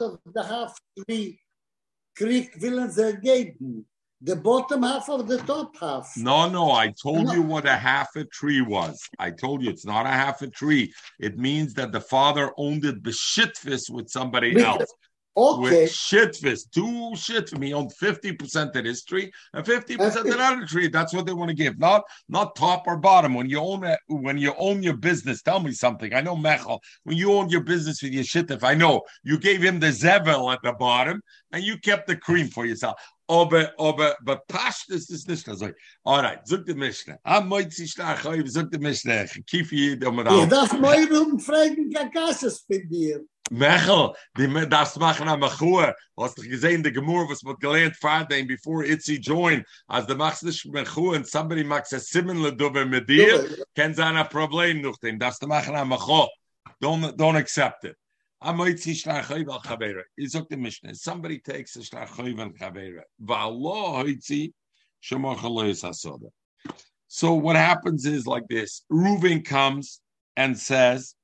of the half tree kriegt willen sie geben. The bottom half of the top half. No, no, I told No. you what a half a tree was. I told you it's not a half a tree. It means that the father owned it beshitfis with somebody Because- else. Okay. With shitfis, two shitfis. me on 50% of this tree and 50% of Okay. another tree. That's what they want to give. Not not top or bottom. When you own it, when you own your business, tell me something. I know Mechel, when you own your business with your shittif, I know you gave him the zevel at the bottom and you kept the cream for yourself. Aber, aber, but Pashtus ist nicht so. All right, zog the Mishnah. Am moitzi stark, zog the Mishnah. Kief je um Ich darf mal um fragen, Kakasses von dir. Mechel, die darfst machen am Machua. Hast du gesehen, the Gemur, was man gelernt Friday before Itzi joined, as the machst nicht Machua and somebody makes a similar dober mit dir, kann sein ein Problem noch dem. Darfst du machen am Machua. Don't, don't accept it. Am Itzi Shlachoi val Chavera. You sagt the Mishnah, somebody takes a Shlachoi val Chavera. Va'alo Itzi, Shemachal lo yisasoda. So what happens is like this. Reuven comes and says,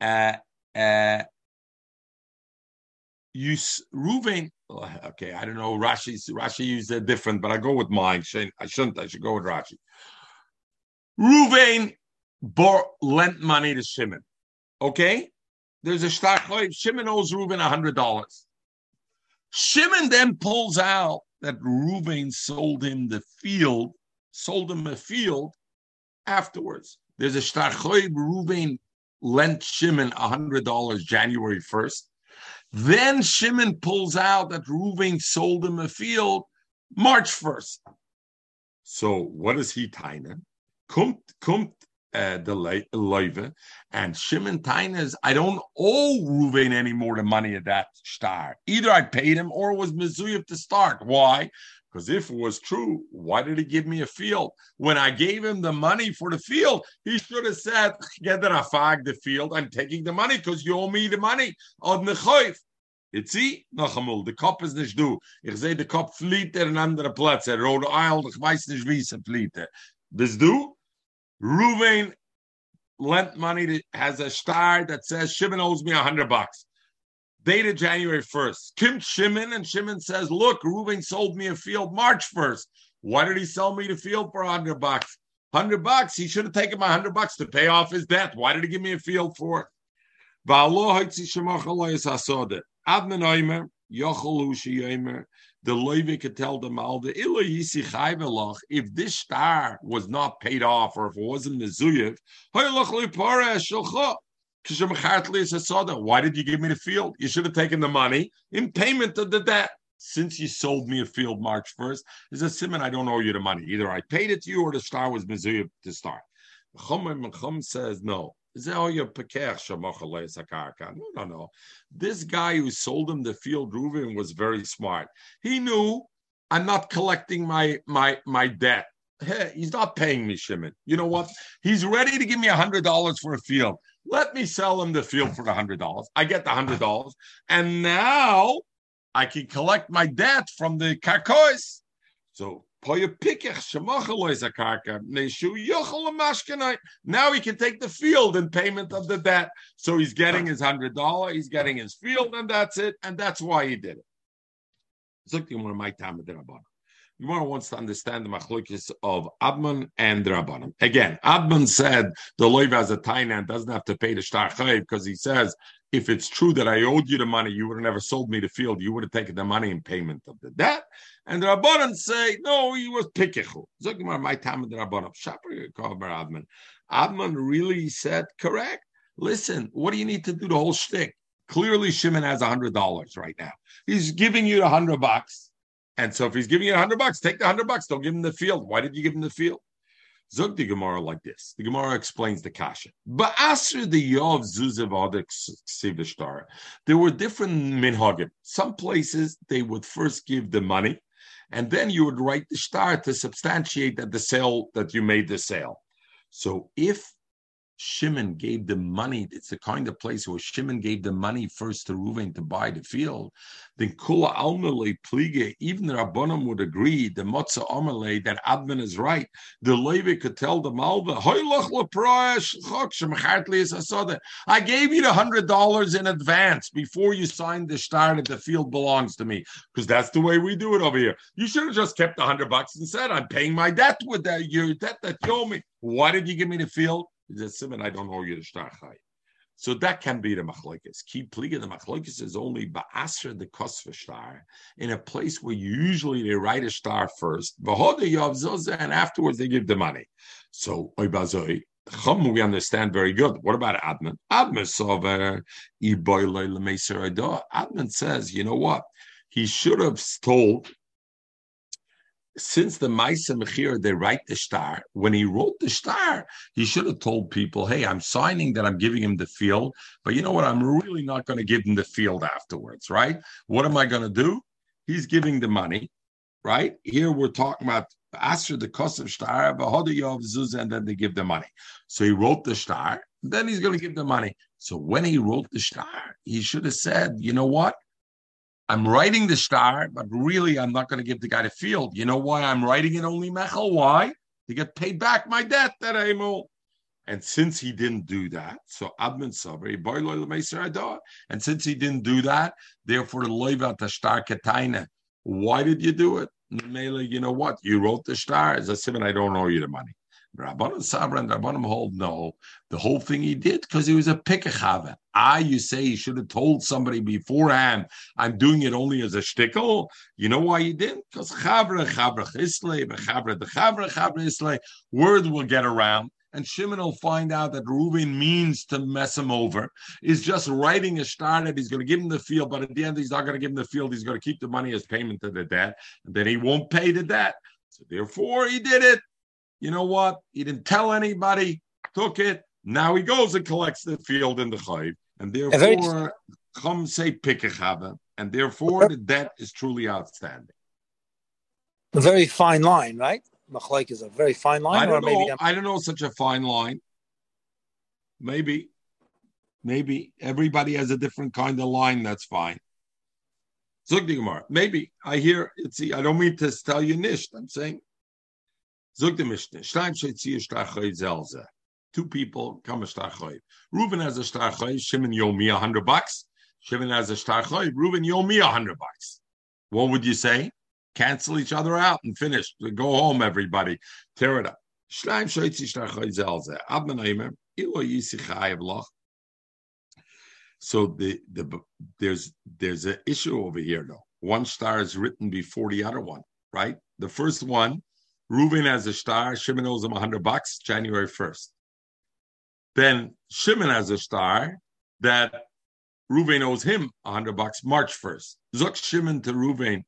uh, uh, s- Reuven. oh, Okay, I don't know. Rashi Rashi used it different, but I go with mine. I shouldn't. I should go with Rashi. Bor lent money to Shimon. Okay, there's a shtachloiv. Shimon owes Reuven a hundred dollars. Shimon then pulls out that Reuven sold him the field, sold him a field afterwards. There's a shtachloiv. Reuven lent Shimon a hundred dollars January first. Then Shimon pulls out that Reuven sold him a field March first. So what is he taina? Kumt kumt uh, the le- leiva and Shimon tainas. I don't owe Reuven any more the money of that star. Either I paid him or was Mizuyev to start. Why? Because if it was true, why did he give me a field? When I gave him the money for the field, he should have said, Get the rafag the field. I'm taking the money because you owe me the money on the choif. Jetzt zie, noch einmal, der Kopf ist nicht du. Ich sehe, der Kopf flieht er in andere Plätze. Rhode Island, ich weiß nicht, wie es flieht er. Bist du? Ruvain lent money to, has a star that says Shimon owes me a hundred bucks. Dated January 1st. Kim Shimon and Shimon says, look, Reuven sold me a field March 1st. Why did he sell me the field for hundred bucks? Hundred bucks. He should have taken my hundred bucks to pay off his debt. Why did he give me a field for it? The Levi could tell the Malda, if this star was not paid off or if it wasn't lipore shulcha. Why did you give me the field? You should have taken the money in payment of the debt. Since you sold me a field March 1st, is a simon, I don't owe you the money. Either I paid it to you or the star was Mizuyev to start. Chum says no. Oh, no, no, no. This guy who sold him the field, Reuven, was very smart. He knew I'm not collecting my my my debt. Hey, he's not paying me, Shimon. You know what? He's ready to give me a hundred dollars for a field. Let me sell him the field for the hundred dollars. I get the hundred dollars, and now I can collect my debt from the karkois. So now he can take the field in payment of the debt. So he's getting his hundred dollar, he's getting his field, and that's it. And that's why he did it. Zukti one of my time Rabbanim. Gemara wants to understand the machlokes of Admon and Rabbanim. Again, Admon said the loiv has a taina and doesn't have to pay the shtar because he says if it's true that I owed you the money, you would have never sold me the field. You would have taken the money in payment of the debt. And the Rabbanan say, no, he was pikichu. Zogmar, my time in the Kover Admon. Admon really said, correct. Listen, what do you need to do the whole shtick? Clearly, Shimon has a hundred dollars right now. He's giving you the hundred bucks. And so if he's giving you a hundred bucks, take the hundred bucks. Don't give him the field. Why did you give him the field? Zog the Gemara like this. The Gemara explains the kasha. But after the Yov Sivishtar, there were different minhagim. Some places they would first give the money, and then you would write the star to substantiate that the sale that you made the sale. So if Shimon gave the money. It's the kind of place where Shimon gave the money first to Reuven to buy the field. Then Kula Almale Pliege, even the Rabbanim would agree, the Motza Amale, that Admon is right. The Levi could tell the Malva, I gave you the hundred dollars in advance before you signed the start that the field belongs to me. Because that's the way we do it over here. You should have just kept the hundred bucks and said, I'm paying my debt with that your debt that you owe me. Why did you give me the field? He said, I don't know the Shtachai. So that can be the machlokes. Keep pliga the machlokes is only ba'asr the kosva star in a place where usually they write a star first, and afterwards they give the money. So oibazoi. Chum we understand very good. What about Admon? Admon sover says, you know what? He should have told since the Maisa Mechir, they write the star. When he wrote the star, he should have told people, hey, I'm signing that I'm giving him the field, but you know what? I'm really not going to give him the field afterwards, right? What am I going to do? He's giving the money, right? Here we're talking about after the cost of star, and then they give the money. So he wrote the star, then he's going to give the money. So when he wrote the star, he should have said, you know what? I'm writing the star, but really I'm not going to give the guy the field. You know why I'm writing it only Mechel? Why? To get paid back my debt that I owe. And since he didn't do that, so Admon Sabri, Boy and since he didn't do that, therefore the Loiva Tashtar Ketaina. Why did you do it? Mele, you know what? You wrote the star as a simon, I don't owe you the money. Rabbanim Sabra and Rabbanim hold no. The whole thing he did because he was a pikachava. Ah, you say he should have told somebody beforehand, I'm doing it only as a shtickle. You know why he didn't? Because chavra, chavra chisle, chavra, the chavra, chavra isle, word will get around. And Shimon will find out that Reuven means to mess him over. Is just writing a star that he's going to give him the field, but at the end he's not going to give him the field. He's going to keep the money as payment to the debt, and then he won't pay the debt. So therefore, he did it you know what? He didn't tell anybody, took it. Now he goes and collects the field in the chayv, and therefore, come say pikachava, and therefore the debt is truly outstanding. A very fine line, right? Machlaik is a very fine line. I don't know. I don't know such a fine line. Maybe, maybe everybody has a different kind of line. That's fine. Maybe I hear it's. I don't mean to tell you nisht. I'm saying Zog the Mishnah. Shtaim shetzir shtachoy zelze. Two people come a shtachoy. Reuben has a shtachoy. Shimon you me a hundred bucks. Shimon has a shtachoy. Reuben you me a hundred bucks. What would you say? Cancel each other out and finish. Go home, everybody. Tear it up. Shtaim shetzir shtachoy zelze. Abba neimer. Ilo yisichayev loch. So the the there's there's an issue over here though. One star is written before the other one, right? The first one Reuven has a star. Shimon owes him 100 bucks January 1st. Then Shimon has a star that Reuven owes him 100 bucks March 1st. Zuk Shimon to Reuven.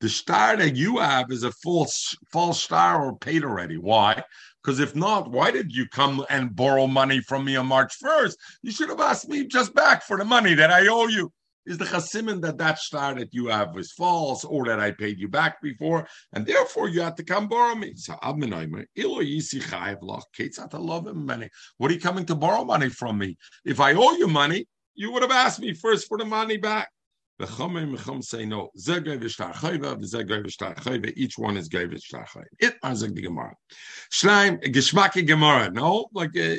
The star that you have is a false false star or paid already. Why? Because if not, why did you come and borrow money from me on March 1st? You should have asked me just back for the money that I owe you is the chasimin that that star that you have was false or that I paid you back before, and therefore you had to come borrow me. So Abhinayim, Elohisi Chai vloch, Kates had to love him money. what are you coming to borrow money from me? If I owe you money, you would have asked me first for the money back. The Chachamim say no. Each one is gave shtar It mazak the Gemara. Shleim geschmacke Gemara. No, like uh,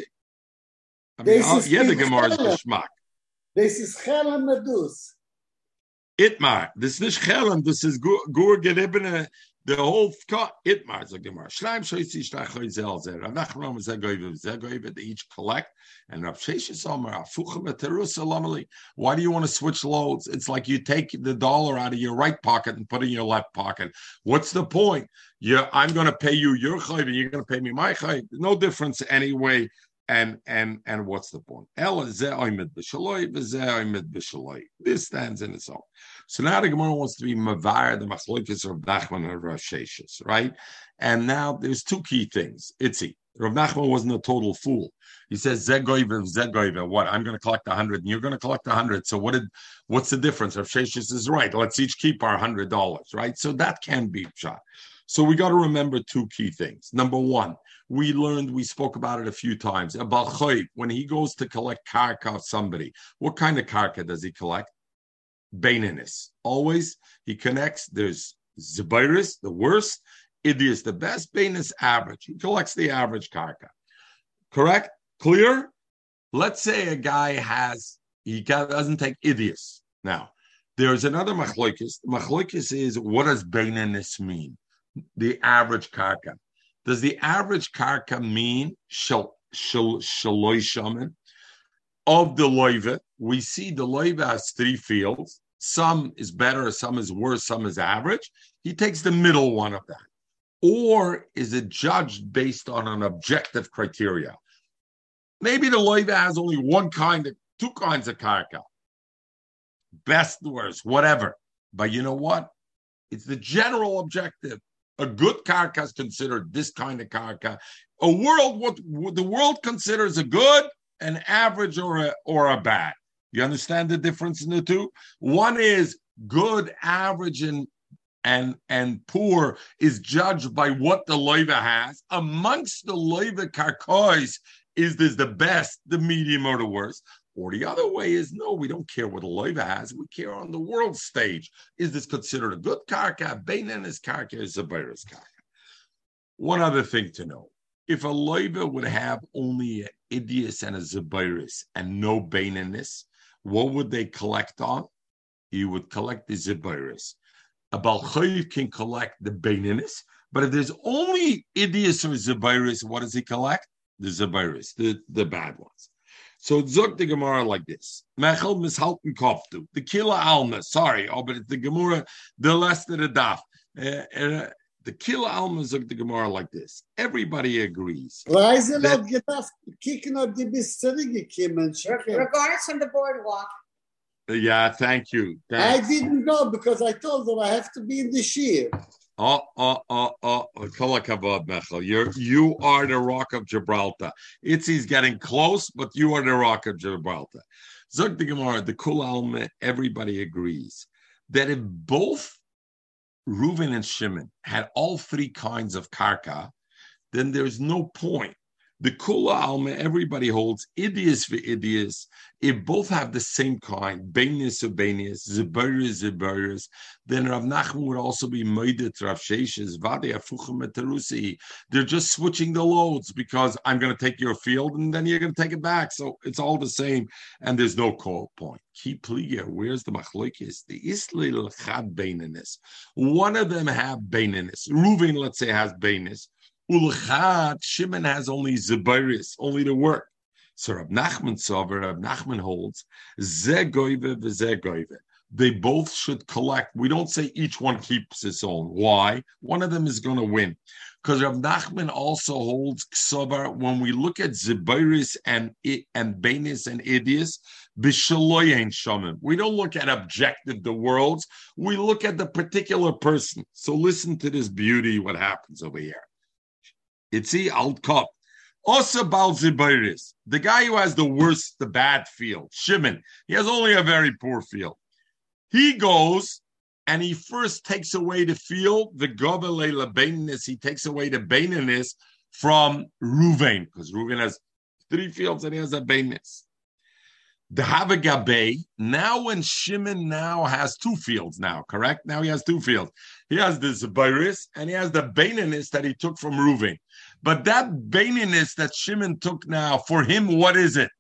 I mean, yeah, the Gemara is geschmack. This is Chelem Medus. Itmar. This is Chelem. This is Gur Geribene. The whole Itmar is a Gemara. Shleim Shoitzi Shtachoi Zel Zer. Anachrom Zegoiv Zegoiv. They each collect. And Rav Sheshes Omer Afuchem Eterus Alamali. Why do you want to switch loads? It's like you take the dollar out of your right pocket and put it in your left pocket. What's the point? Yeah, I'm going to pay you your chayv and you're going to pay me my chayv. No difference anyway and and and what's the point? This stands in its own. So now the Gemara wants to be mavar the machlokes of Nachman and Rav Sheshes, right? And now there's two key things. Itzi. Rav Nachman wasn't a total fool. He says Zegoiva, Zegoiva, what? I'm going to collect a hundred, and you're going to collect a hundred. So what did? What's the difference? Rav Sheshes is right. Let's each keep our hundred dollars, right? So that can be shot. So we got to remember two key things. Number one, we learned, we spoke about it a few times. A About when he goes to collect karka of somebody, what kind of karka does he collect? Baininess. Always he connects. There's Zubairis, the worst. Idius, the best. Bainis, average. He collects the average karka. Correct? Clear? Let's say a guy has, he doesn't take Idius. Now, there's another machlokes. Machlokes is what does baininess mean? The average karka. Does the average karka mean shal shaloi shaman? Of the loiva, we see the loiva has three fields. Some is better, some is worse, some is average. He takes the middle one of that. Or is it judged based on an objective criteria? Maybe the loiva has only one kind of, two kinds of karka. Best, worst, whatever. But you know what? It's the general objective. A good karka is considered this kind of karka. A world, what, the world considers a good, an average, or a or a bad. You understand the difference in the two? One is good, average, and and and poor is judged by what the loiva has. Amongst the loiva karkois, is this the best, the medium, or the worst? Or the other way is no, we don't care what a loiva has. We care on the world stage. Is this considered a good karka? Bainan karka is a virus karka. One other thing to know. If a loiva would have only an idius and a zabiris and no bainanis, what would they collect on? You would collect the zabiris. A balchayiv can collect the bainanis, but if there's only idius or zabiris, what does he collect? The zabiris, the, the bad ones. So zog the Gemara like this: Mechel mishalten koftu. The kila alma. Sorry, oh, but it's the Gemara, the less of the daf. Uh, uh, the kila alma zog the Gemara like this. Everybody agrees. Regardless from the boardwalk. Yeah, thank you. Thanks. I didn't go because I told them I have to be in the shear. Oh. You're you are the rock of Gibraltar. Itzi's getting close, but you are the rock of Gibraltar. Zog the Gemara, the Kul Alma, everybody agrees that if both Reuven and Shimon had all three kinds of karka, then there's no point the Kula Alma, everybody holds Idius for Idius. If both have the same kind, Bainis or Bainis, Zibaris, Zibaris, then Rav Nachman would also be Moedet Rav Sheshes, Vade. They're just switching the loads because I'm going to take your field and then you're going to take it back. So it's all the same and there's no call point. Keep pliga. Where's the machlokes? The Islil Chad Baininis. One of them have Baininis. Reuven, let's say, has Bainis. Ulchat, Shimon has only Zebiris, only the work. So Rab Nachman Sover, Rab Nachman holds, Zegoive v'zegoive. They both should collect. We don't say each one keeps its own. Why? One of them is going to win. Because Rab Nachman also holds Ksobar, when we look at Zebiris and and Benis and Idias, Bishaloyen Shamim. We don't look at objective the worlds, we look at the particular person. So listen to this beauty, what happens over here. Itzi alt kop. Also Balzibiris, the guy who has the worst, the bad field, Shimon, he has only a very poor field. He goes and he first takes away the field, the Gobele Labainis, he takes away the Baininess from Ruvain, because Ruvain has three fields and he has a Bainis. The Havagabe, now when Shimon now has two fields now, correct? Now he has two fields. He has the Zabiris and he has the Baininess that he took from Ruvain. But that baininess that Shimon took now, for him, what is it?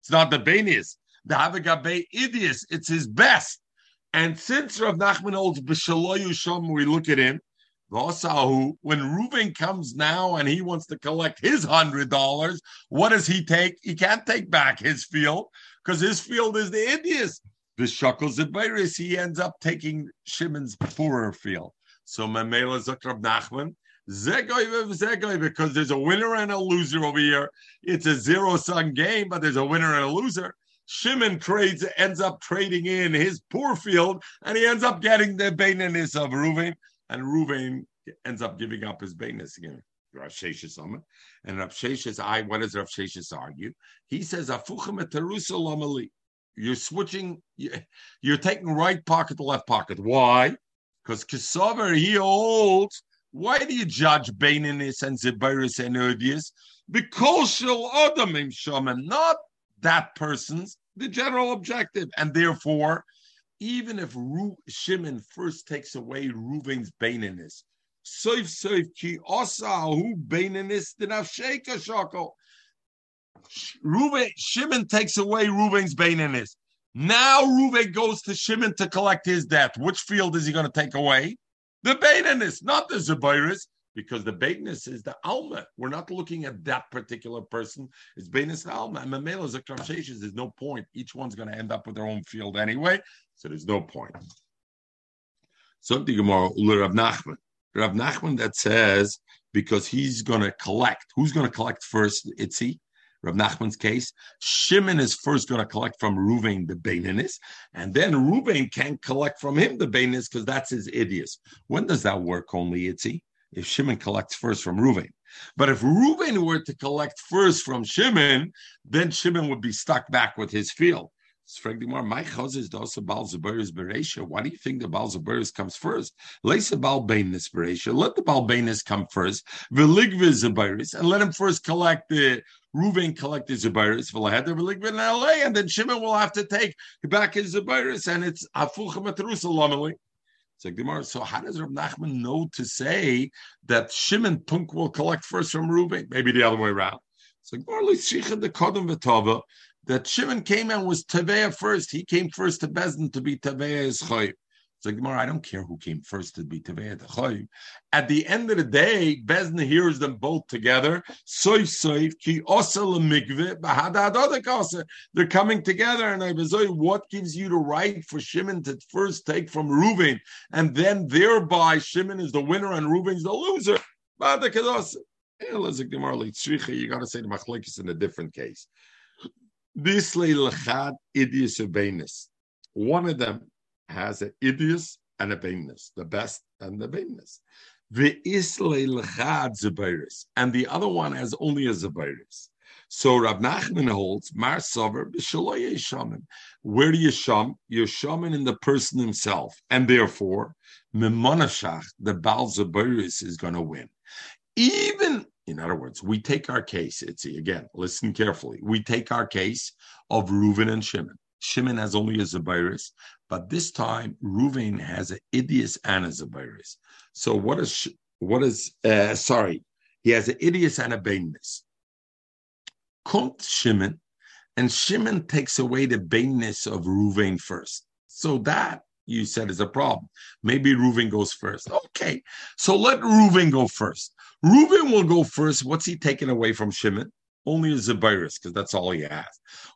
It's not the bainis. The Havagabe idius, it's his best. And since Rav Nachman holds B'Shaloyu Shom, we look at him, Vosahu, when Reuven comes now and he wants to collect his hundred dollars, what does he take? He can't take back his field because his field is the Indias. The Shakos Zibiris, he ends up taking Shimon's poorer field. So Mamela Zakrab Nachman, because there's a winner and a loser over here. It's a zero sum game, but there's a winner and a loser. Shimon trades ends up trading in his poor field, and he ends up getting the baininess of Ruvain, and Ruvain ends up giving up his baininess again. Rav and Rav Sheshes, I what does Rav Sheshes argue? He says You're switching. You're taking right pocket to left pocket. Why? Because Kisaver he holds Why do you judge Baininus and Zibiris and Odius? Because shall Adamim Shaman, not that person's, the general objective. And therefore, even if Ru- Shimon first takes away Reuven's Baininus, Soif Soif Ki Osahu Baininus Dinafsheka Shako. Reuven, Shimon takes away Reuven's Baininus. Now Reuven goes to Shimon to collect his debt. Which field is he going to take away? The Baininus, not the Zabairis, because the Baininus is the Alma. We're not looking at that particular person. It's Bainis Alma. And Mamela is a There's no point. Each one's going to end up with their own field anyway. So there's no point. So the Gemara, Rav Nachman. Rav Nachman that says because he's going to collect. Who's going to collect first? Itzi. Rav Nachman's case, Shimon is first going to collect from Ruvain the Baininis, and then Ruvain can collect from him the Baininis because that's his idios. When does that work only, Itzi? If Shimon collects first from Ruvain. But if Ruvain were to collect first from Shimon, then Shimon would be stuck back with his field. Why do you think the Baal Zabaris comes first? Let the Baal Bainis come first. And let him first collect the Ruvain collect his Zabiris, Velahedar Veligviz in LA, and then Shimon will have to take back his Zabiris, and it's Afucha Matrusa So how does Rav Nachman know to say that Shimon Punk will collect first from Ruvain? Maybe the other way around. So the Kodem V'Tava that Shimon came and was Taveya first. He came first to Bezdin to be Taveya is Chayiv. So Gemara, I don't care who came first to be Tevei the Chayiv. At the end of the day, Bezna hears them both together. Soif soif ki osel mikve bahadad kasa. They're coming together, and I was what gives you the right for Shimon to first take from Reuven, and then thereby Shimon is the winner and Reuven's the loser. Eh, you got to say the machlekes in a different case. This lechad idius One of them has an idius and a bainness, the best and the bainness. The lechad zebiris, and the other one has only a zebiris. So Rav Nachman holds Mar Sover shaman. Where do you sham? You're shaman in the person himself, and therefore Mimonashach, the Baal Zabiris, is going to win. Even in other words, we take our case, Itzi, again, listen carefully. We take our case of Reuven and Shimon. Shimon has only a Zabiris, but this time Reuven has an Idius and a Zabiris. So what is, what is, uh, sorry, he has an Idius and a Bainness. Kumt Shimon, and Shimon takes away the Bainness of Reuven first. So that you said is a problem. Maybe Reuven goes first. Okay, so let Reuven go first. Reuben will go first. What's he taking away from Shimon? Only a Zabiris, because that's all he has.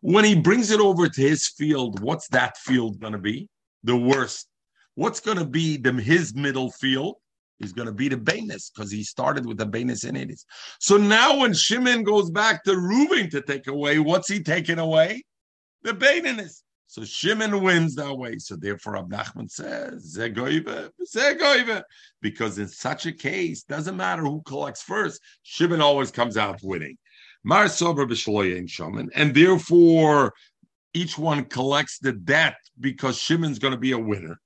When he brings it over to his field, what's that field going to be? The worst. What's going to be the, his middle field? Is going to be the Bainis, because he started with the Bainis in it. So now when Shimon goes back to Reuben to take away, what's he taking away? The Bainis. So Shimon wins that way. So therefore, Abnachman says, Zegoive. Because in such a case, doesn't matter who collects first, Shimon always comes out winning. Mar Sober Shaman. And therefore, each one collects the debt because Shimon's going to be a winner.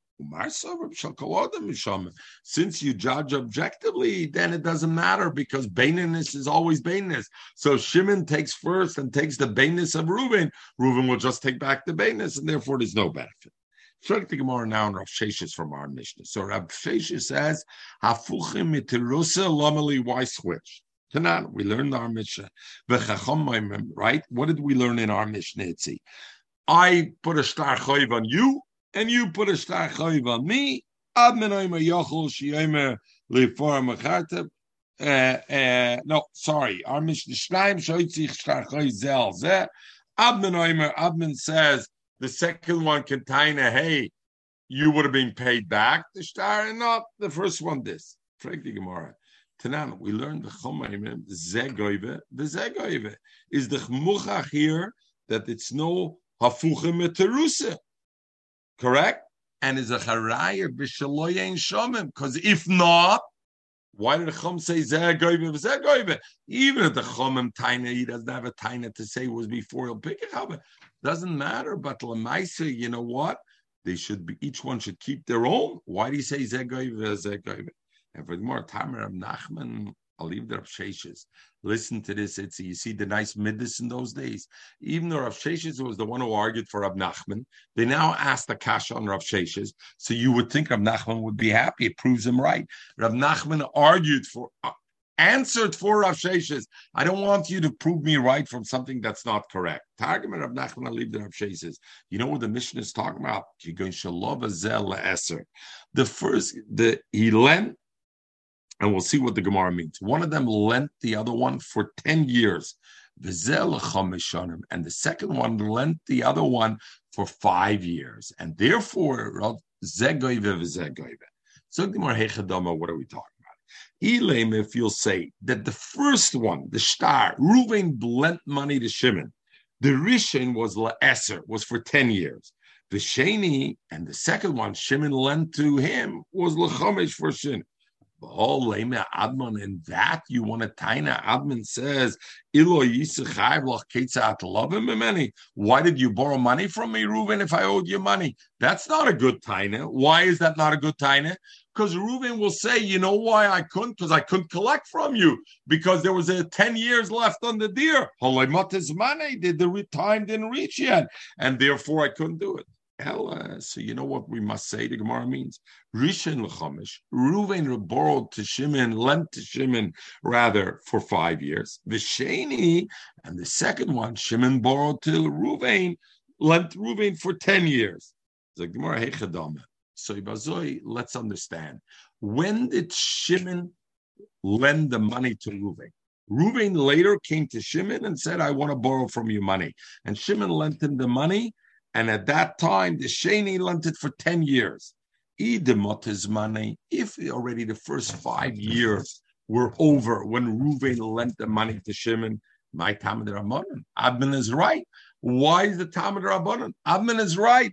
Since you judge objectively, then it doesn't matter because Baininess is always Baininess. So Shimon takes first and takes the Baininess of Reuven. Reuven will just take back the Baininess, and therefore there's no benefit. Check the Gemara now in Rav Sheshes from our Mishnah. So Rav Sheshes says, "Hafuchim mitirusa lomeli. Why switch?" Tanan, we learned our Mishnah. Right? What did we learn in our Mishnah? I put a star on you, and you put a star chayiv on me, ad menoima yochel shiyomer lefor machartev. Uh, uh, no, sorry. Our Mishnah Shnaim shoitzich star chayiv zel zeh. Abmenoimer, Abman says the second one contain a hey, you would have been paid back the star and not the first one. This Frank the Gemara. Tanan, we learned the chomayim zegoive. The zegoive is the chmuchach here that it's no hafuchim eterusa. Correct? And is a charaya b'shaloyin shomim. Because if not, why did the Chum say Zegoive Zegoive? Even if the Chumim Taina, he doesn't have a Taina to say was before he'll pick it up. Doesn't matter, but Lamaisa, you know what? They should be each one should keep their own. Why do you say Zegoive Zegoive? And for more Tamer Nachman, I'll leave the Rav Sheshes. Listen to this. It's you see the nice midas in those days. Even though Rav Sheshes was the one who argued for Rav Nachman, they now asked the kasha on Rav Sheshes. So you would think Rav Nachman would be happy. It proves him right. Rav Nachman argued for, uh, answered for Rav Sheshes. I don't want you to prove me right from something that's not correct. Targum Rav Nachman, the Rav Sheshes. You know what the mission is talking about? You're going Shalov Azel Eser. The first, the he lent and we'll see what the Gemara means. One of them lent the other one for 10 years. And the second one lent the other one for five years. And therefore, so what are we talking about? Elam, if you'll say that the first one, the star, Reuven lent money to Shimon. The Rishon was La'eser, was for 10 years. The Sheni and the second one, Shimon lent to him, was Lachomish for Shin. Admon, and that you want to taina. Admon says, "Ilo love him many. Why did you borrow money from me, Reuven? If I owed you money, that's not a good taina. Why is that not a good taina? Because Reuven will say, you know why I couldn't? Because I couldn't collect from you because there was a ten years left on the deer. money did the time didn't reach yet, and therefore I couldn't do it. Ella. So you know what we must say? The Gemara means Rishon l'chomish. Reuven borrowed to Shimon, lent to Shimon rather for five years. The Sheni and the second one, Shimon borrowed to Reuven, lent Reuven for ten years. The Gemara Hechadama. So Ibazoi, let's understand. When did Shimon lend the money to Reuven? Reuven later came to Shimon and said, I want to borrow from you money. And Shimon lent him the money and at that time, the Sheni lent it for 10 years. Money, if already the first five years were over when Ruvain lent the money to Shimon, my Talmud Rabbanon. Admon is right. Why is the Talmud Rabbanon? Admon is right.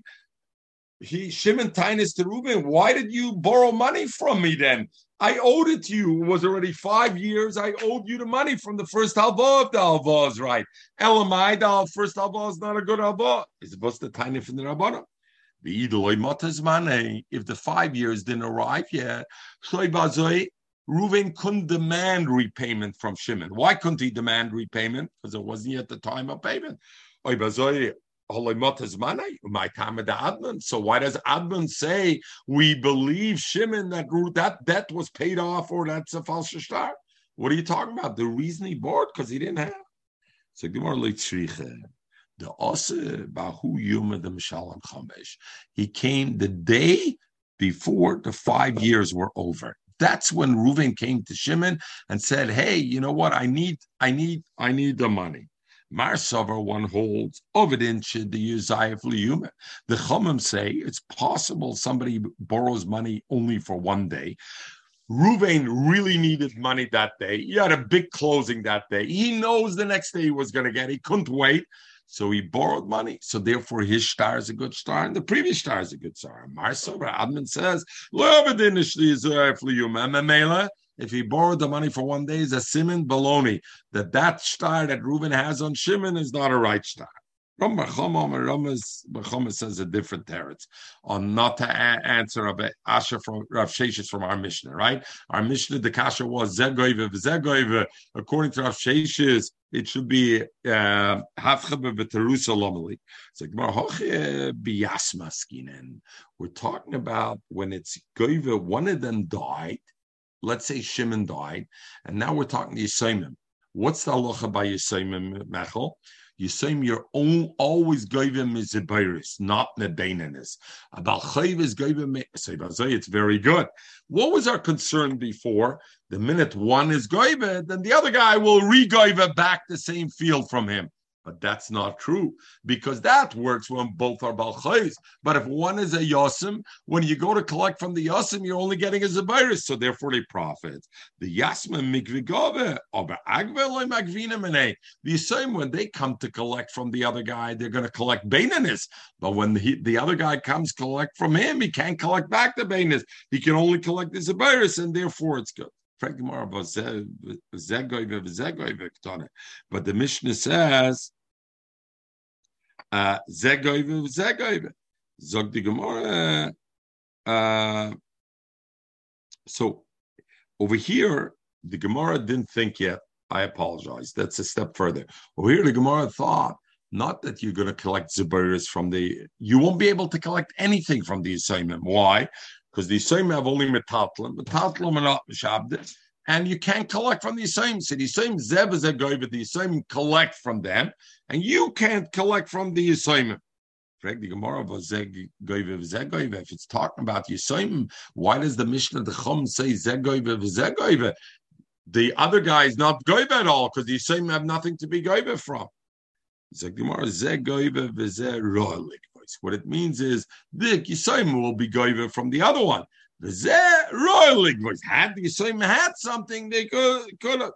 He Shimon Tainis to Reuben. Why did you borrow money from me then? I owed it to you. It was already five years. I owed you the money from the first halva of the halva is right. Elamai, the first halva is not a good halva. It's supposed to tiny from the rabbana. If the five years didn't arrive yet, Reuven couldn't demand repayment from Shimon. Why couldn't he demand repayment? Because it wasn't yet the time of payment. So why does Admon say we believe Shimon that that debt was paid off or that's a false star? What are you talking about? The reason he bought because he didn't have. So the Ose Bahu Yuma the Mishalam Chamesh. He came the day before the five years were over. That's when Reuven came to Shimon and said, "Hey, you know what? I need, I need, I need the money." Marsover one holds Ovidin should the Uzayif Liyuma. The Chumim say it's possible somebody borrows money only for one day. Ruvain really needed money that day. He had a big closing that day. He knows the next day he was going to get. He couldn't wait. So he borrowed money. So therefore, his star is a good star, and the previous star is a good star. Marsover Admon says, if he borrowed the money for one day, is a simon baloney that that star that Reuben has on Shimon is not a right star. Rambam says a different teretz on not to answer of Asher from Rav Sheshes from our Mishnah, right? Our Mishnah, the kasha was zegoive zegoive. According to Rav Sheshes, it should be uh, hafchabe v'terusa lomali. It's like biyasma skinen. We're talking about when it's goive. One of them died let's say Shimon died, and now we're talking to Yisayim. What's the halacha by Yisayim, Mechel? Yisayim, you're always goyim mizibiris, not nedainanis. About chayv is goyim It's very good. What was our concern before? The minute one is goyim, then the other guy will re back the same field from him. But that's not true because that works when both are balchayis. But if one is a yosim, when you go to collect from the yosim, you're only getting a zabiris, so therefore they profit. The yasma mikvigove, the same when they come to collect from the other guy, they're going to collect bainanis. But when the, the other guy comes collect from him, he can't collect back the bainas. He can only collect the zabiris, and therefore it's good. But the Mishnah says Zog the Gemara. Uh, so over here, the Gemara didn't think yet. I apologize. That's a step further. Over here, the Gemara thought not that you're going to collect Zubayris from the, you won't be able to collect anything from the assignment. Why? Because the assignment have only metatlim. Metatlim are not mishabdit. And you can't collect from the same. So the same Zeb is the same collect from them, and you can't collect from the assignment. If it's talking about Yisoim, why does the Mishnah the Chum say Zegoive v'zegoive? The other guy is not goive at all because the Yisoim have nothing to be goive from. What it means is the Yisoim will be goive from the other one. Had the Yisoim had something, they could could have.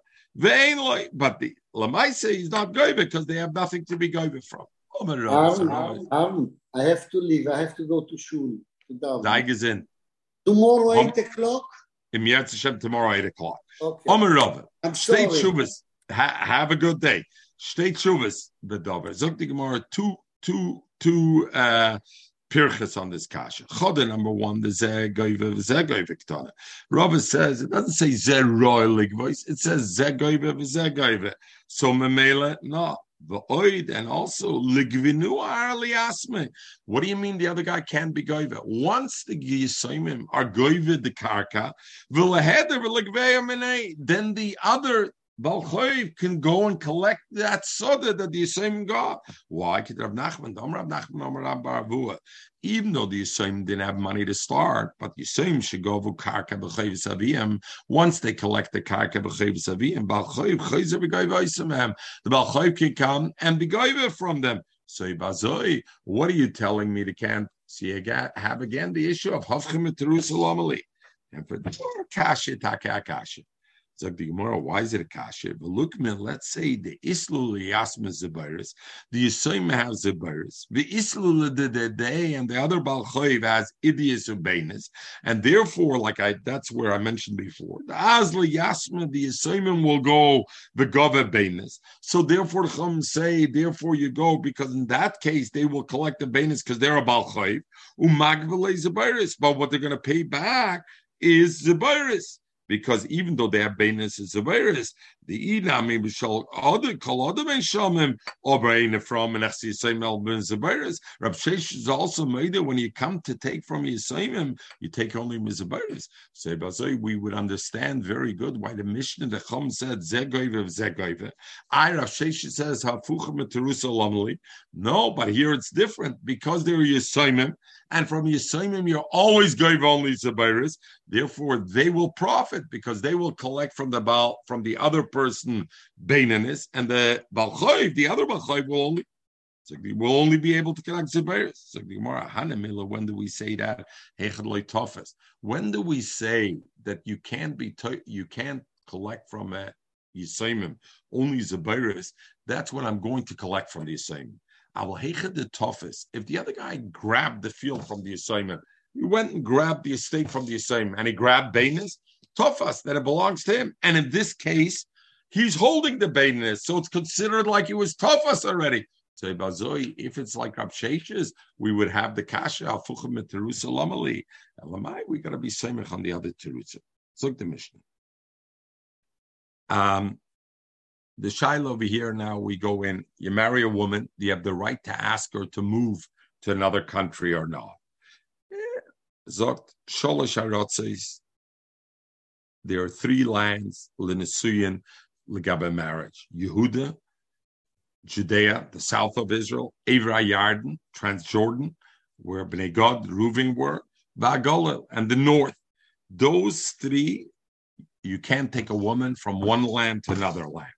But the Lamaise is not going because they have nothing to be going from. Um, um, I have to leave. I have to go to shul. Daigezin. Tomorrow, 8 o'clock? Im Hashem, tomorrow, 8 o'clock. Okay. Omer Rava. I'm State sorry. Ha, have a good day. State Shuvas, the Dover. The Gemara, two, two, two, uh, Pirchas on this kasha. Chodah number one, the Zeh Goiva, Zeh Goiva Ketana. Rava says, it doesn't say Royal voice, it says Zeh Goiva, Zeh Goiva. So Memela, no. The oid and also ligvinu arli asme. What do you mean the other guy can't be goiva? Once the yisoimim are goiva the karka, then the other Balchoiv can go and collect that soda that the Yisraelim got. Why? Rav Nachman, Rav Nachman, Rav. Even though the Yisraelim didn't have money to start, but the Yisraelim should go for Karka B'Chayv Saviyim. Once they collect the Karka B'Chayv Saviyim, Chayzer B'Gayv Oisamhem. The Balchoiv can come and be from them. So Bazoi, what are you telling me to can't see again? Have again the issue of Hafchim Jerusalem Ali. And for the Kasha Taka Kasha. The Gemara, why is it a kasha? But look, man, let's say the Islul Yasma Zabiris, the Yisoim have Zabiris, the the day, and the other Balchoiv has Idias Ubenis, and therefore, like I, that's where I mentioned before, the Asli Yasma, the Yisoimim will go the Benis. So therefore, the Chum say, therefore you go, because in that case, they will collect the Benis because they're a Balchoiv, Umagvale Zabiris, but what they're going to pay back is Zabiris because even though they have Bainis and Zaviris, the maybe shall other call other men shamim or from and actually say Melbourne Zaviris. Rab Shesh is also made it when you come to take from Yisayim, you take only Mizaviris. Say Bazoi, we would understand very good why the Mishnah the Chum said Zegoive Zegoive. I Rab Shesh says Hafuchim. No, but here it's different because they're Yisayim, and from Yisayim you're always going only Zaviris. Therefore, they will profit because they will collect from the Baal, from the other person, Bainanis, and the Balchoiv, the other Balchoiv will only so will only be able to collect Zibayris. So the Gemara, Hanamila, when do we say that? When do we say that you can't be you can't collect from uh, a Yisaimim, only Zibayris? That's when I'm going to collect from the Yisaimim. I will the toughest. If the other guy grabbed the field from the assignment, he went and grabbed the estate from the assignment and he grabbed Bainis, Tofas, that it belongs to him. And in this case, he's holding the Bainis, so it's considered like it was Tofas already. So if it's like Rabsheshes, we would have the Kasha Afuchim et Terusa Lamali. Elamai, we got to be Semich on the other Terusa. Let's look the Mishnah. Um, the Shiloh over here now, we go in, you marry a woman, you have the right to ask her to move to another country or not? Eh, zogt Sholosh Arotzes. There are three lands, Linisuyan, Legabe marriage. Yehuda, Judea, the south of Israel, Avra Yarden, Transjordan, where Bnei God, Reuven were, Vagola, and the north. Those three, you can't take a woman from one land to another land.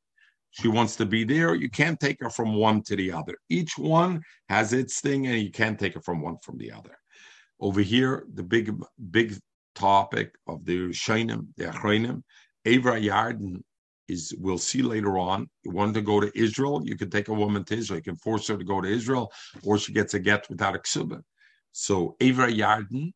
She wants to be there, you can't take her from one to the other. Each one has its thing, and you can't take her from one from the other. Over here, the big, big topic of the Shainim, the Achreinim, Avra Yarden is we'll see later on. You want to go to Israel, you can take a woman to Israel. You can force her to go to Israel, or she gets a get without a ksuba. So Avra Yarden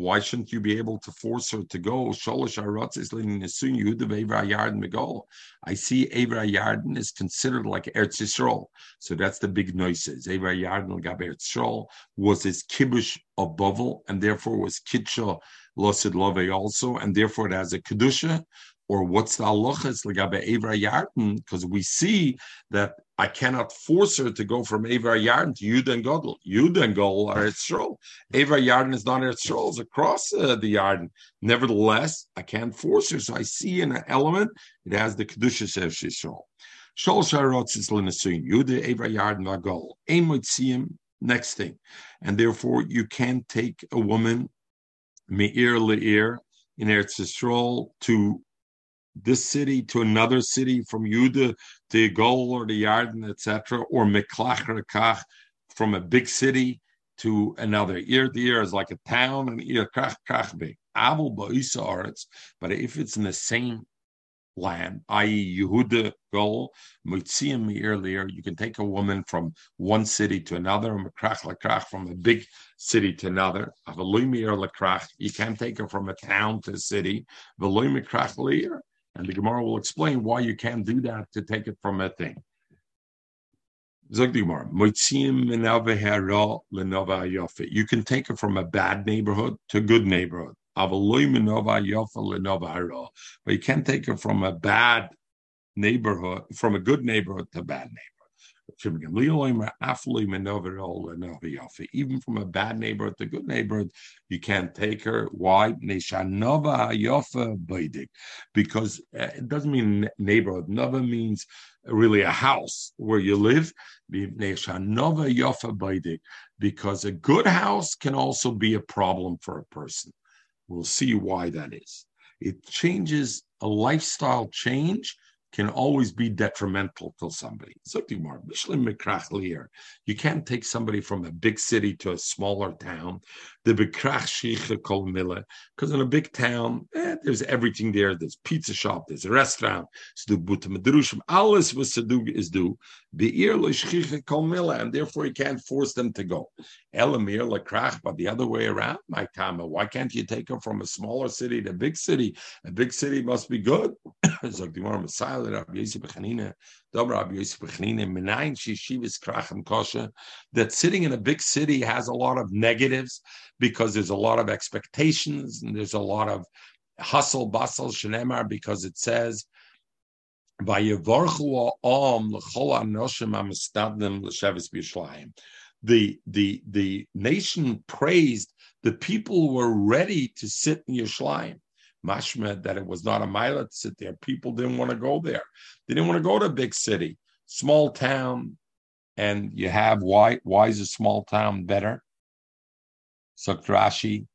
why shouldn't you be able to force her to go? Sholosh Aratz is Nisun Yehuda Evra Yarden Megol. I see Avra Yarden is considered like Eretz Yisrael. So that's the big noises. Avra Yarden Gab Eretz Yisrael was his kibush of Bavel, and therefore was Kitsha Losid Love also, and therefore it has a Kedusha or what's the halachas legabe Avra Yarden? Because we see that I cannot force her to go from Avra Yarden to Yud and Godel. Yud and Godel are. Avra Yarden is not Etzrol, it's across uh, the Yarden. Nevertheless, I can't force her. So I see in an element, it has the Kedusha Sev Shishol. Shol Sharotz is Linesuin. Yude Avra Yarden Vagol. Ein Moitziim, next thing. And therefore, you can't take a woman, Me'ir Le'ir, in Eretz Yisrael to this city to another city from Yuda to Gol or the Yarden, etc., or Miklach Kach from a big city to another. Ir to ir is like a town, and ir kach kach big. But if it's in the same land, i.e., Yehuda Gol, Mutziim earlier, you can take a woman from one city to another, from a big city to another. You can't take her from a town to a city. And the Gemara will explain why you can't do that to take it from a thing. You can take it from a bad neighborhood to a good neighborhood. But you can't take it from a bad neighborhood, from a good neighborhood to a bad neighborhood. Even from a bad neighborhood to a good neighborhood, you can't take her. Why? Because uh, it doesn't mean neighborhood. Nova means really a house where you live. Because a good house can also be a problem for a person. We'll see why that is. It changes a lifestyle change can always be detrimental to somebody. You can't take somebody from a big city to a smaller town. The because in a big town, eh, there's everything there. There's pizza shop, there's a restaurant. Alles was do is do. And therefore you can't force them to go. Elamir lekrach, but the other way around, my Tama. Why can't you take them from a smaller city to a big city? A big city must be good. Messiah, Rabbi Yosef Bechanina, Dobra Rabbi Yosef Bechanina, Menayin that sitting in a big city has a lot of negatives because there's a lot of expectations and there's a lot of hustle, bustle, shenemar, because it says, the the the nation praised the people who were ready to sit in Yerushalayim. Mashma that it was not a mile to sit there. People didn't want to go there. They didn't want to go to a big city, small town. And you have why? Why is a small town better? Sakrashi,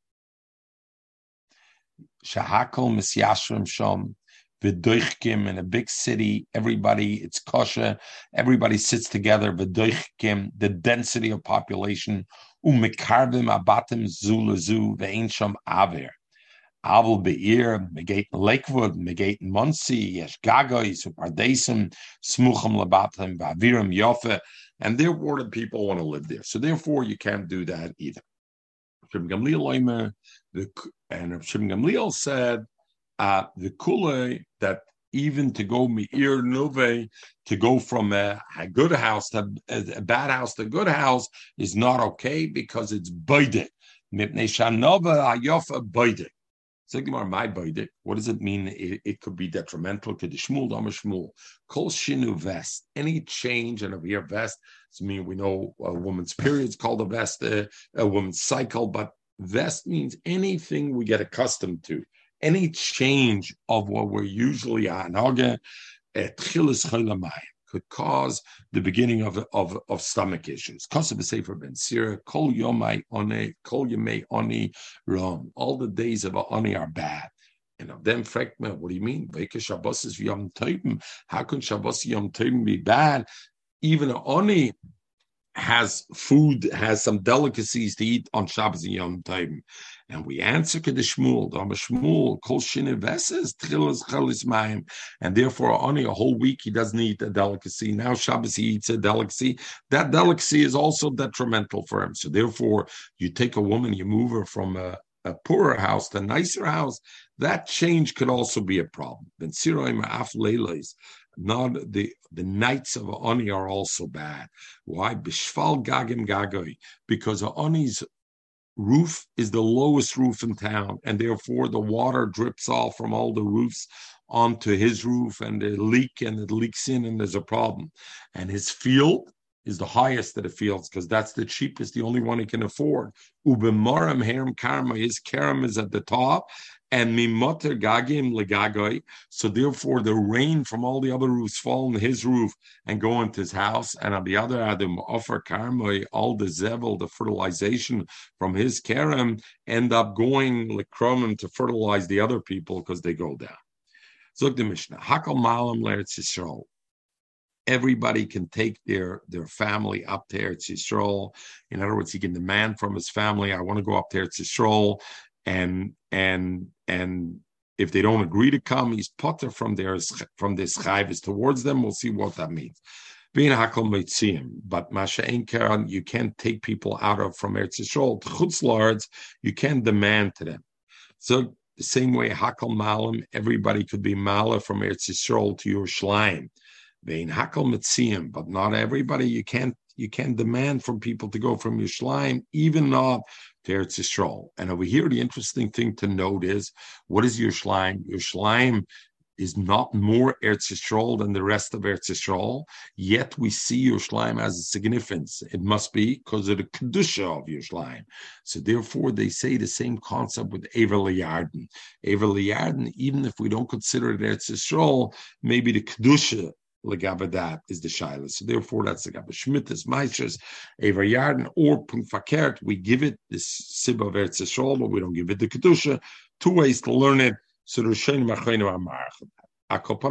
Shahakol Misyashram Shom, Vidoichkim in a big city, everybody, it's kosher, everybody sits together, Vidoichkim, the density of population, Umikarvim Abatim Zulazu, Ve'insham Aver. Avel Be'ir, Megate Lakewood, Megate Monsey, Yesh Gagois, Pardesim, Smucham Labatim, Yofe, and therefore the people want to live there. So therefore you can't do that either. Shimon Gamliel and Shimon Gamliel said uh, the kule that even to go meir nove to go from a, a, good house to a, a, bad house to a good house is not okay because it's baidik. Mipnei shanova ayofa baidik. My baidik. What does it mean? It, it, could be detrimental to the shmul dama shmul. Kol shinu vest. Any change in a veer vest. I mean we know a woman's period is called a vest, uh, a woman's cycle, but vest means anything we get accustomed to any change of what we're usually on could cause the beginning of, of, stomach issues. Cause of Oni, issues. All the days of oni are bad. And of them, Frekma, what do you mean? How can Shabbos Yom Tovim be bad? Even oni has food, has some delicacies to eat on Shabbos and Yom Tovim. And we answer the Shmuel, the Shmuel, Kol Trilas Chalis Mayim. And therefore, only a whole week he doesn't eat a delicacy. Now Shabbos he eats a delicacy. That delicacy is also detrimental for him. So therefore, you take a woman, you move her from a a poorer house to a nicer house, that change could also be a problem. Not the the nights of Ani are also bad. Why? Bishval gagim gagoy. Because Ani's roof is the lowest roof in town, and therefore the water drips off from all the roofs onto his roof, and they leak, and it leaks in, and there's a problem. And his field is the highest of the fields because that's the cheapest, the only one he can afford. Ubemaram herem karma, his karam is at the top, and mimoter gagim legagoy. So therefore, the rain from all the other roofs fall on his roof and go into his house. And on the other adam offer karma, all the zevel, the fertilization from his karam, end up going lekronim to fertilize the other people because they go down. Zog the Mishnah, hakal malam leretz everybody can take their their family up to Eretz Yisrael. In other words, he can demand from his family, "I want to go up to Eretz Yisrael," and and and if they don't agree to come, he's potter from their from this chayvus towards them. We'll see what that means. Being hakol mitzim, but masha enkaran, you can't take people out of from Eretz Yisrael. Chutzlards, you can't demand to them. So the same way hakol malam, everybody could be mala from Eretz Yisrael to your Yerushalayim. Mitziim, but not everybody. You can't you can't demand from people to go from Yerushalayim, even not to Eretz Yisrael. And over here, the interesting thing to note is what is Yerushalayim? Yerushalayim is not more Eretz Yisrael than the rest of Eretz Yisrael. Yet we see Yerushalayim as a significance. It must be because of the kedusha of Yerushalayim. So therefore, they say the same concept with Ever Liyarden, even if we don't consider it Eretz Yisrael, maybe the kedusha legabadat is the shaila. So therefore, that's the legaba shmitas, meisters, eva yarden, or punkt fakert. We give it this sib of Eretz but we don't give it the kedusha. Two ways to learn it. So the shein machreinu amarach. Both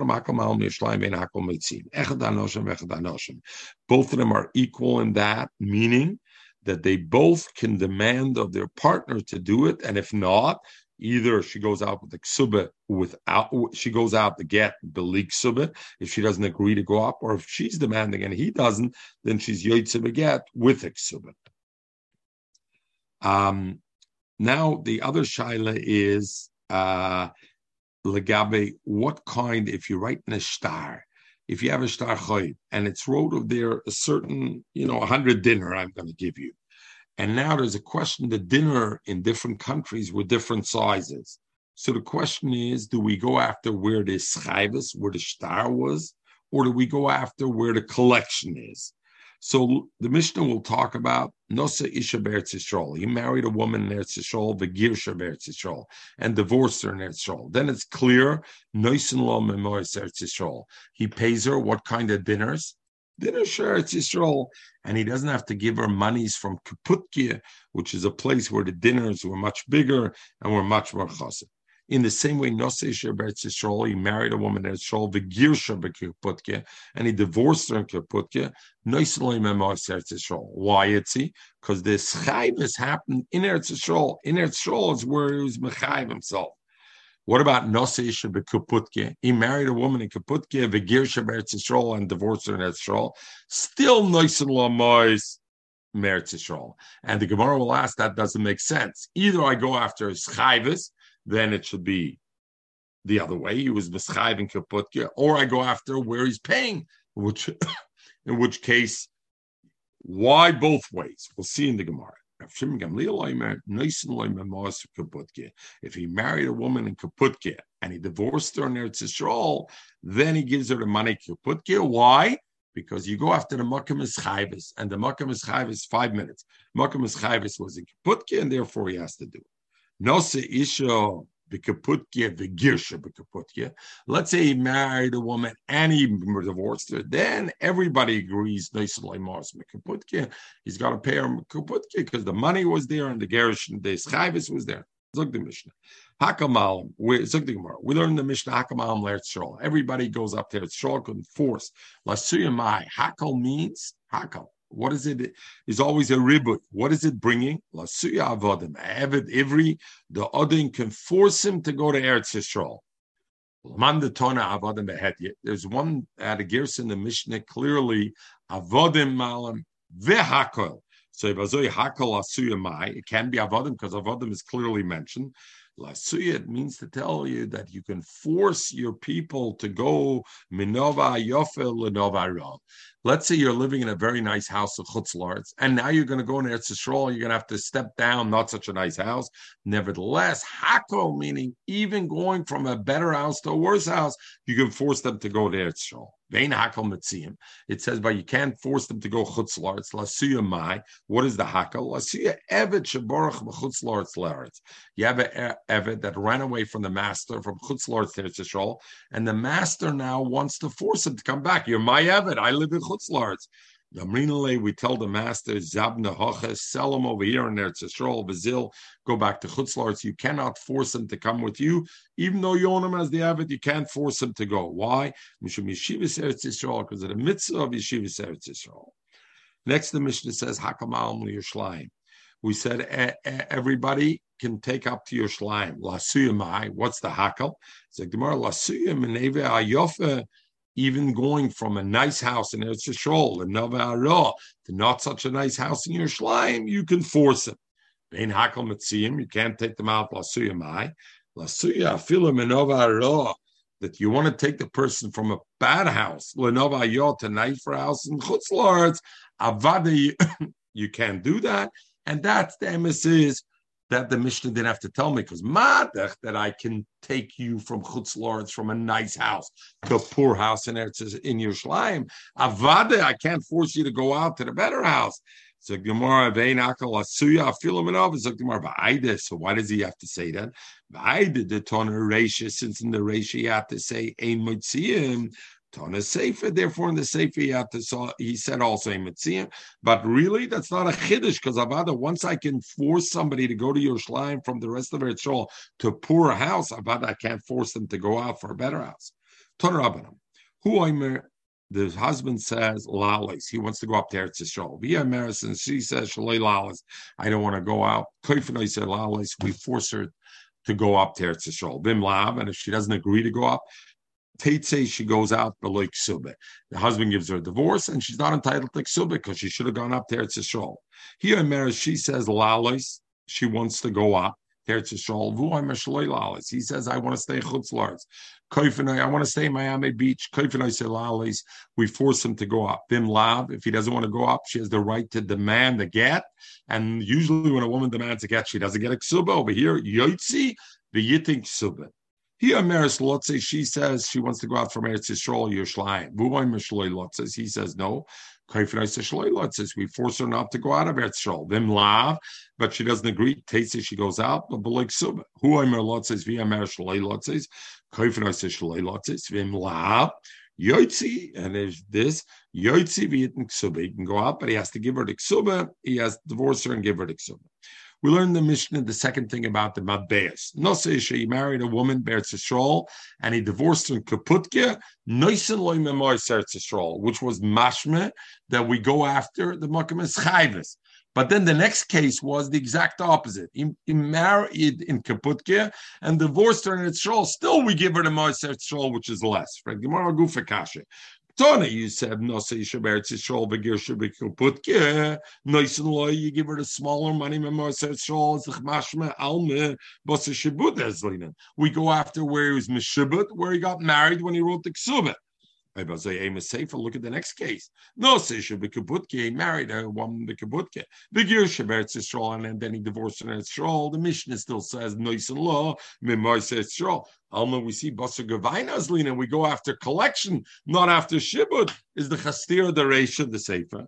of them are equal in that, meaning that they both can demand of their partner to do it, and if not, Either she goes out with the ksuba without she goes out to get belik ksuba if she doesn't agree to go up, or if she's demanding and he doesn't, then she's yoitze get with ksuba. Um, now the other shaila is uh, legabe. What kind? If you write in a star, if you have a star choy and it's wrote of there a certain, you know, a hundred dinner, I'm going to give you. And now there's a question the dinner in different countries were different sizes. So the question is, do we go after where the schivus, where the star was, or do we go after where the collection is? So the Mishnah will talk about Nosa Isha Beretz Yisrael. He married a woman in Eretz Yisrael, Vegirsha and divorced her in Eretz. Then it's clear, Noisin Lo Memoris Eretz. He pays her what kind of dinners? Dinner share it's Yisrael, and he doesn't have to give her monies from Kaputkia, which is a place where the dinners were much bigger and were much more chassid. In the same way, Nosei Sherbetz Yisrael, he married a woman in Yisrael, the Girsha Kaputkia, and he divorced her in Kaputkia. Why is he? Because the schayvis happened in Eretz Yisrael. In Eretz Yisrael is where he was mechayv himself. What about Nosei Kaputke? He married a woman in Kaputke, Vigir Sheberetz Yisrael, and divorced her in Yisrael. Still Noisen Lamois Meretz Yisrael. And the Gemara will ask, that doesn't make sense. Either I go after his chayvis, then it should be the other way. He was mischayv in Kaputke, or I go after where he's paying, which, in which case, why both ways? We'll see in the Gemara. If he married a woman in Kaputke and he divorced her in Eretz Yisrael, then he gives her the money Kaputke. Why? Because you go after the Makam Chayvis, and the Makam Chayvis five minutes. Makam Chayvis was in Kaputke, and therefore he has to do it. Nose Isha Let's say he married a woman and he divorced her. Then everybody agrees he's got to pay her because the money was there and the garish and the schayvis was there. Look the Mishnah. Hakamalim. We learn the Mishnah Hakamalim Lertz Everybody goes up there. Shol couldn't force. Lasuyamai. Hakal means Hakal. What is it? Is always a ribut. What is it bringing? Lasuya avodim. Avid. The odin can force him to go to Eretz Yisrael. There's one at a gears in the Mishnah clearly avodim malam vehakol. So if Hakal Asuya Mai, it can be Avodim because Avodim is clearly mentioned. Lasuya, it means to tell you that you can force your people to go Minova Yofel Lenova. Let's say you're living in a very nice house of chutzlarts, and now you're going to go in Eretz Yisrael. You're going to have to step down, not such a nice house. Nevertheless, hako meaning even going from a better house to a worse house, you can force them to go to Eretz Yisrael. It says, but you can't force them to go chutzlarts. Lasuya mai. What is the hakol? Lasuya evet sheborach b'chutzlarts laretz. You have an evet that ran away from the master from Eretz Yisrael, and the master now wants to force him to come back. You're my evet. I live in chutzlarts. Yamrinale, we tell the master, Zabna Hoches, sell them over here in Eretz Yisrael, go back to Chutzlarts. You cannot force them to come with you. Even though you own them as the Avid, you can't force them to go. Why? Because of the mitzvah of Yeshivas Eretz Yisrael. Next, the Mishnah says, Hakam Al Yerushalayim. We said everybody can take up to Yerushalayim. Lasuyamai, what's the Hakal? It's like Gemara, Lasuyam Meneve Ayofa even going from a nice house in Eretz Yisrael and Nova Ara to not such a nice house in your Yerushalayim, you can force them. Bein Hakal Mitziyim, you can't take them out Lasuya Mai. Lasuya Afilim and Nova Ara, that you want to take the person from a bad house, Lenova to nice house in Chutzlards, Avada, you can't do that. And that's the emissaries that the Mishnah didn't have to tell me because madach that I can take you from Chutz Lawrence from a nice house to a poor house in Eretz in Yerushalayim. Avade, I can't force you to go out to the better house. So Gemara vein akal asuya afiluminov is Gemara ba'aida. So why does he have to say that? Ba'aida the toner ratio, since in the ratio you have to say ein mutziyim. Tana Sefer, therefore in the Sefer he, had to saw, he said also Mitzvah, but really that's not a Chiddush because Avada, once I can force somebody to go to Yerushalayim from the rest of Eretz to a poor house, Avada, I can't force them to go out for a better house. Tana Rabbanam, who I'm the husband says lalis. He wants to go up to Eretz Yisrael. Via Maris, and she says shalei lalis. I don't want to go out. Koifenoi said lalis. We force her to go up to Eretz Yisrael. Bim lav, and if she doesn't agree to go up, Tate says she goes out below ksuba. The husband gives her a divorce, and she's not entitled to ksuba because she should have gone up there. It's a Here in marriage, she says lalos. She wants to go up. Eretz Yisrael. He says, I want to stay in Chutzlarz. I want to stay in Miami Beach. Koifenoi say Lalais. We force him to go up. Bim Lav, if he doesn't want to go up, she has the right to demand a get. And usually when a woman demands a get, she doesn't get a ksuba. Over here, Yotzi, the Yitin ksuba. Here, Maris Lotze, she says she wants to go out from Eretz Yisrael, Yerushalayim. Vuvoy Mishloi Lotzes, he says no. Kaifnais Shloi Lotzes, we force her not to go out of Eretz Yisrael. Vim Lav, but she doesn't agree. Tates she goes out, but Belik Sub. Who Omer Lotzes, Via Maris Shloi Lotzes, Kaifnais Shloi Lotzes, Vim Lav. Yotzi, and there's this Yotzi v'yitin ksuba. He can go out, but he has to give her the ksuba. He has to divorce her and give her the ksuba. We learned the Mishnah the second thing about the Mabbeas. Nose he married a woman, Beretz Yisrael, and he divorced her in Kaputke, Noisen loy Seretz Yisrael, which was mashme that we go after the Makam is chayvis. But then the next case was the exact opposite. He, he married in Kaputke and divorced her in Yisrael. Still, we give her the Moiser Yisrael, which is less. Right? Gemara Gufa Kasha. Tony, you said no say Shabbat Yisrael begir Shabbat Putke. Nice and you give her the smaller money. We go after where he was Mishibut, where he got married when he wrote the Ksubit. Look at the next case. No, say Shabbat He married a woman the Kibbutke. Begir Shabbat Yisrael, and then he divorced her Yisrael. The Mishnah still says nice and low. Memor says Yisrael. Alma, we see Basar Gavainas Lina, we go after collection, not after Shibud. Is the Chastir of the Reisha, the Sefer?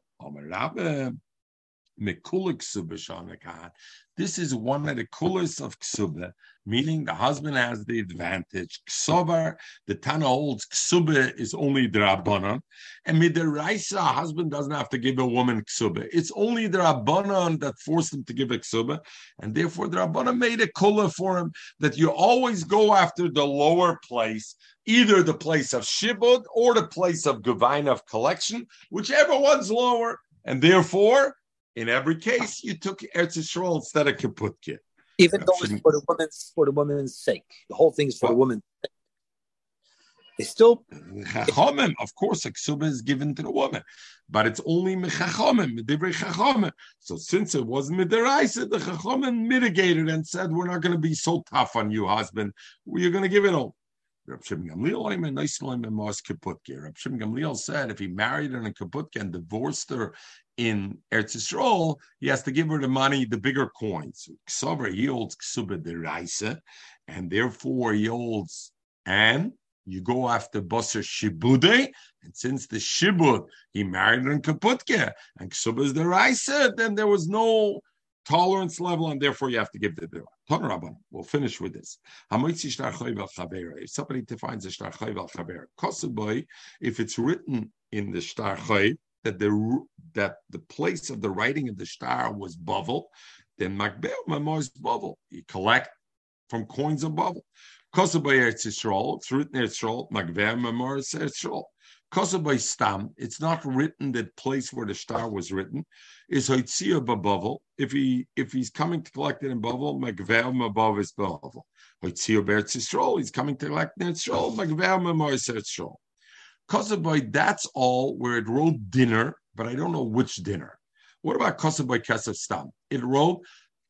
This is one of the coolest of ksuba, meaning the husband has the advantage. Ksovar, the Tana holds ksuba is only the Rabbanon, and midiraisa, husband doesn't have to give a woman ksuba. It's only the that forced him to give a ksuba, and therefore the made a kula for him that you always go after the lower place, either the place of shibud or the place of gavain of collection, whichever one's lower, and therefore in every case, you took Eretz Yisrael instead of Kaputke. Even though it's for the woman's for the woman's sake, the whole thing is for well, the woman. It's still Chachomim, of course, a ksuba is given to the woman, but it's only mechachomim, medivrei chachomim. So since it wasn't midiraisa, the chachomim mitigated and said, "We're not going to be so tough on you, husband. You're going to give it all." Rab Shimon Gamliel, said if he married her in Kaputke and divorced her in Eretz Yisrael, he has to give her the money, the bigger coins. Ksover, he holds Ksuba de and therefore he holds, and you go after Basar Shibude, and since the Shibud, he married her in Kaputke, and Ksuba is the Raisa, then there was no tolerance level, and therefore you have to give the bill. We'll finish with this. If somebody defines a shtar chayv al chaver, if it's written in the shtar chayv that the that the place of the writing of the star was Bavel, then Makbel Mamor is Bavel. You collect from coins of Bavel. Kosabay Eretz Yisrael, it's written Eretz Yisrael, Makbel Mamor is Eretz Yisrael. Kosabay Stam, it's not written that place where the star was written, is Hoitzia Bavel. If he if he's coming to collect it in Bavel, Makbel Mamor is. Hoitzia Eretz Yisrael, he's coming to collect it in Yisrael, Makbel Mamor is Eretz Yisrael. Kosovoy, that's all where it wrote dinner, but I don't know which dinner. What about Kosovoy Kesef Stam? It wrote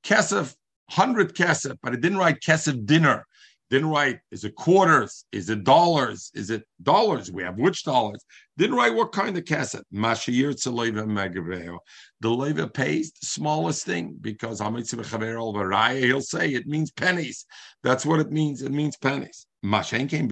Kesef, 100 Kesef, but it didn't write Kesef dinner. Didn't write, is it quarters? Is it dollars? Is it dollars? We have which dollars? Didn't write what kind of kesef. Mashir Tzeleva Megaveo. The leva pays the smallest thing because he'll say it means pennies. That's what it means. It means pennies. Mashen came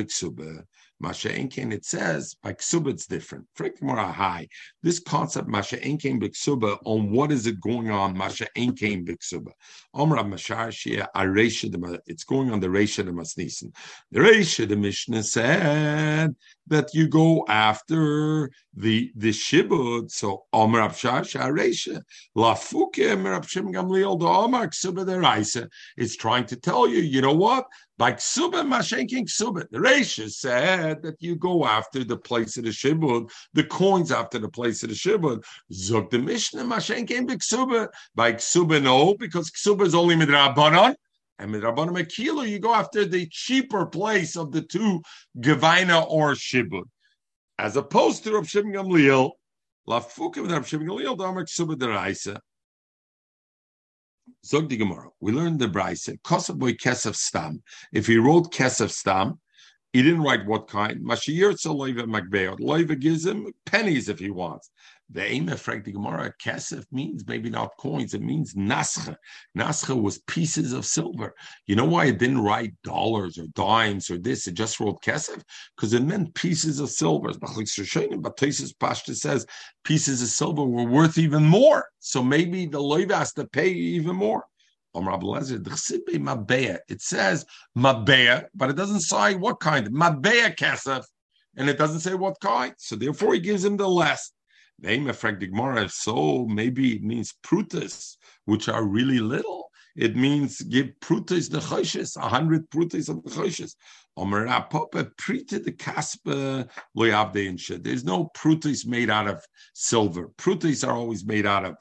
Masha Enken, it says by Ksuba it's different. more high. This concept Masha Enken Biksuba on what is it going on? Masha Enken Biksuba. Omra Mashar Shia Aresha it's going on the Resha the Masnisen. The Resha the Mishnah said that you go after the the Shibud. So Omra Abshar Sharesha. Lafuke Merabshim Gamliel the Omar Ksuba the Raisa. It's trying to tell you, you know what? By ksuba mashenkin ksuba. The Reisha said that you go after the place of the shibud, the coins after the place of the shibud. Zog the Mishnah mashenkin ksuba. By ksuba no, because ksuba is only midrabanon. And midrabanon mekilo, you go after the cheaper place of the two gevina or shibud, as opposed to Rav Shimon Gamliel. Lafuka with Rav Shimon Gamliel, Damar ksuba. Zog the Gemara. We learned the Braise. Kosaboy Kesef Stam. If he wrote Kesef Stam, he didn't write what kind. Mashiyirtza Loiva Makbeot. Loiva gives him pennies if he wants. The aim of the Gemara, kesef means maybe not coins, it means nascha. Nascha was pieces of silver. You know why it didn't write dollars or dimes or this? It just wrote kesef because it meant pieces of silver. But Tesis Pashta says pieces of silver were worth even more. So maybe the loiv has to pay even more. It says mabea, but it doesn't say what kind. Mabea kesef, and it doesn't say what kind. So therefore, he gives him the less. Name Gemara, so maybe it means prutas, which are really little. It means give prutas the choshes, a hundred prutas of the choshes. There's no prutis made out of silver. Prutis are always made out of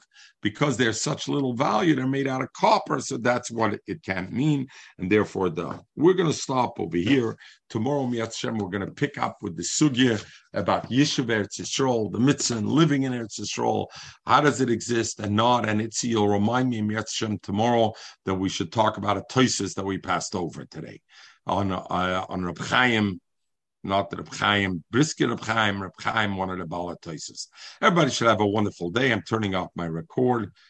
because they're such little value, they're made out of copper, so that's what it can mean, and therefore the we're going to stop over here. Tomorrow, we're going to pick up with the sugya about Yishuv Eretz Yisrael, the mitzvah and living in Eretz Yisrael. How does it exist and not? And it's you'll remind me, Miyatzshem, tomorrow that we should talk about a toisis that we passed over today on uh, on Reb Chaim not Reb Chaim, Brisker Reb Chaim, Reb Chaim, one of the Balatoises. Everybody should have a wonderful day. I'm turning off my record.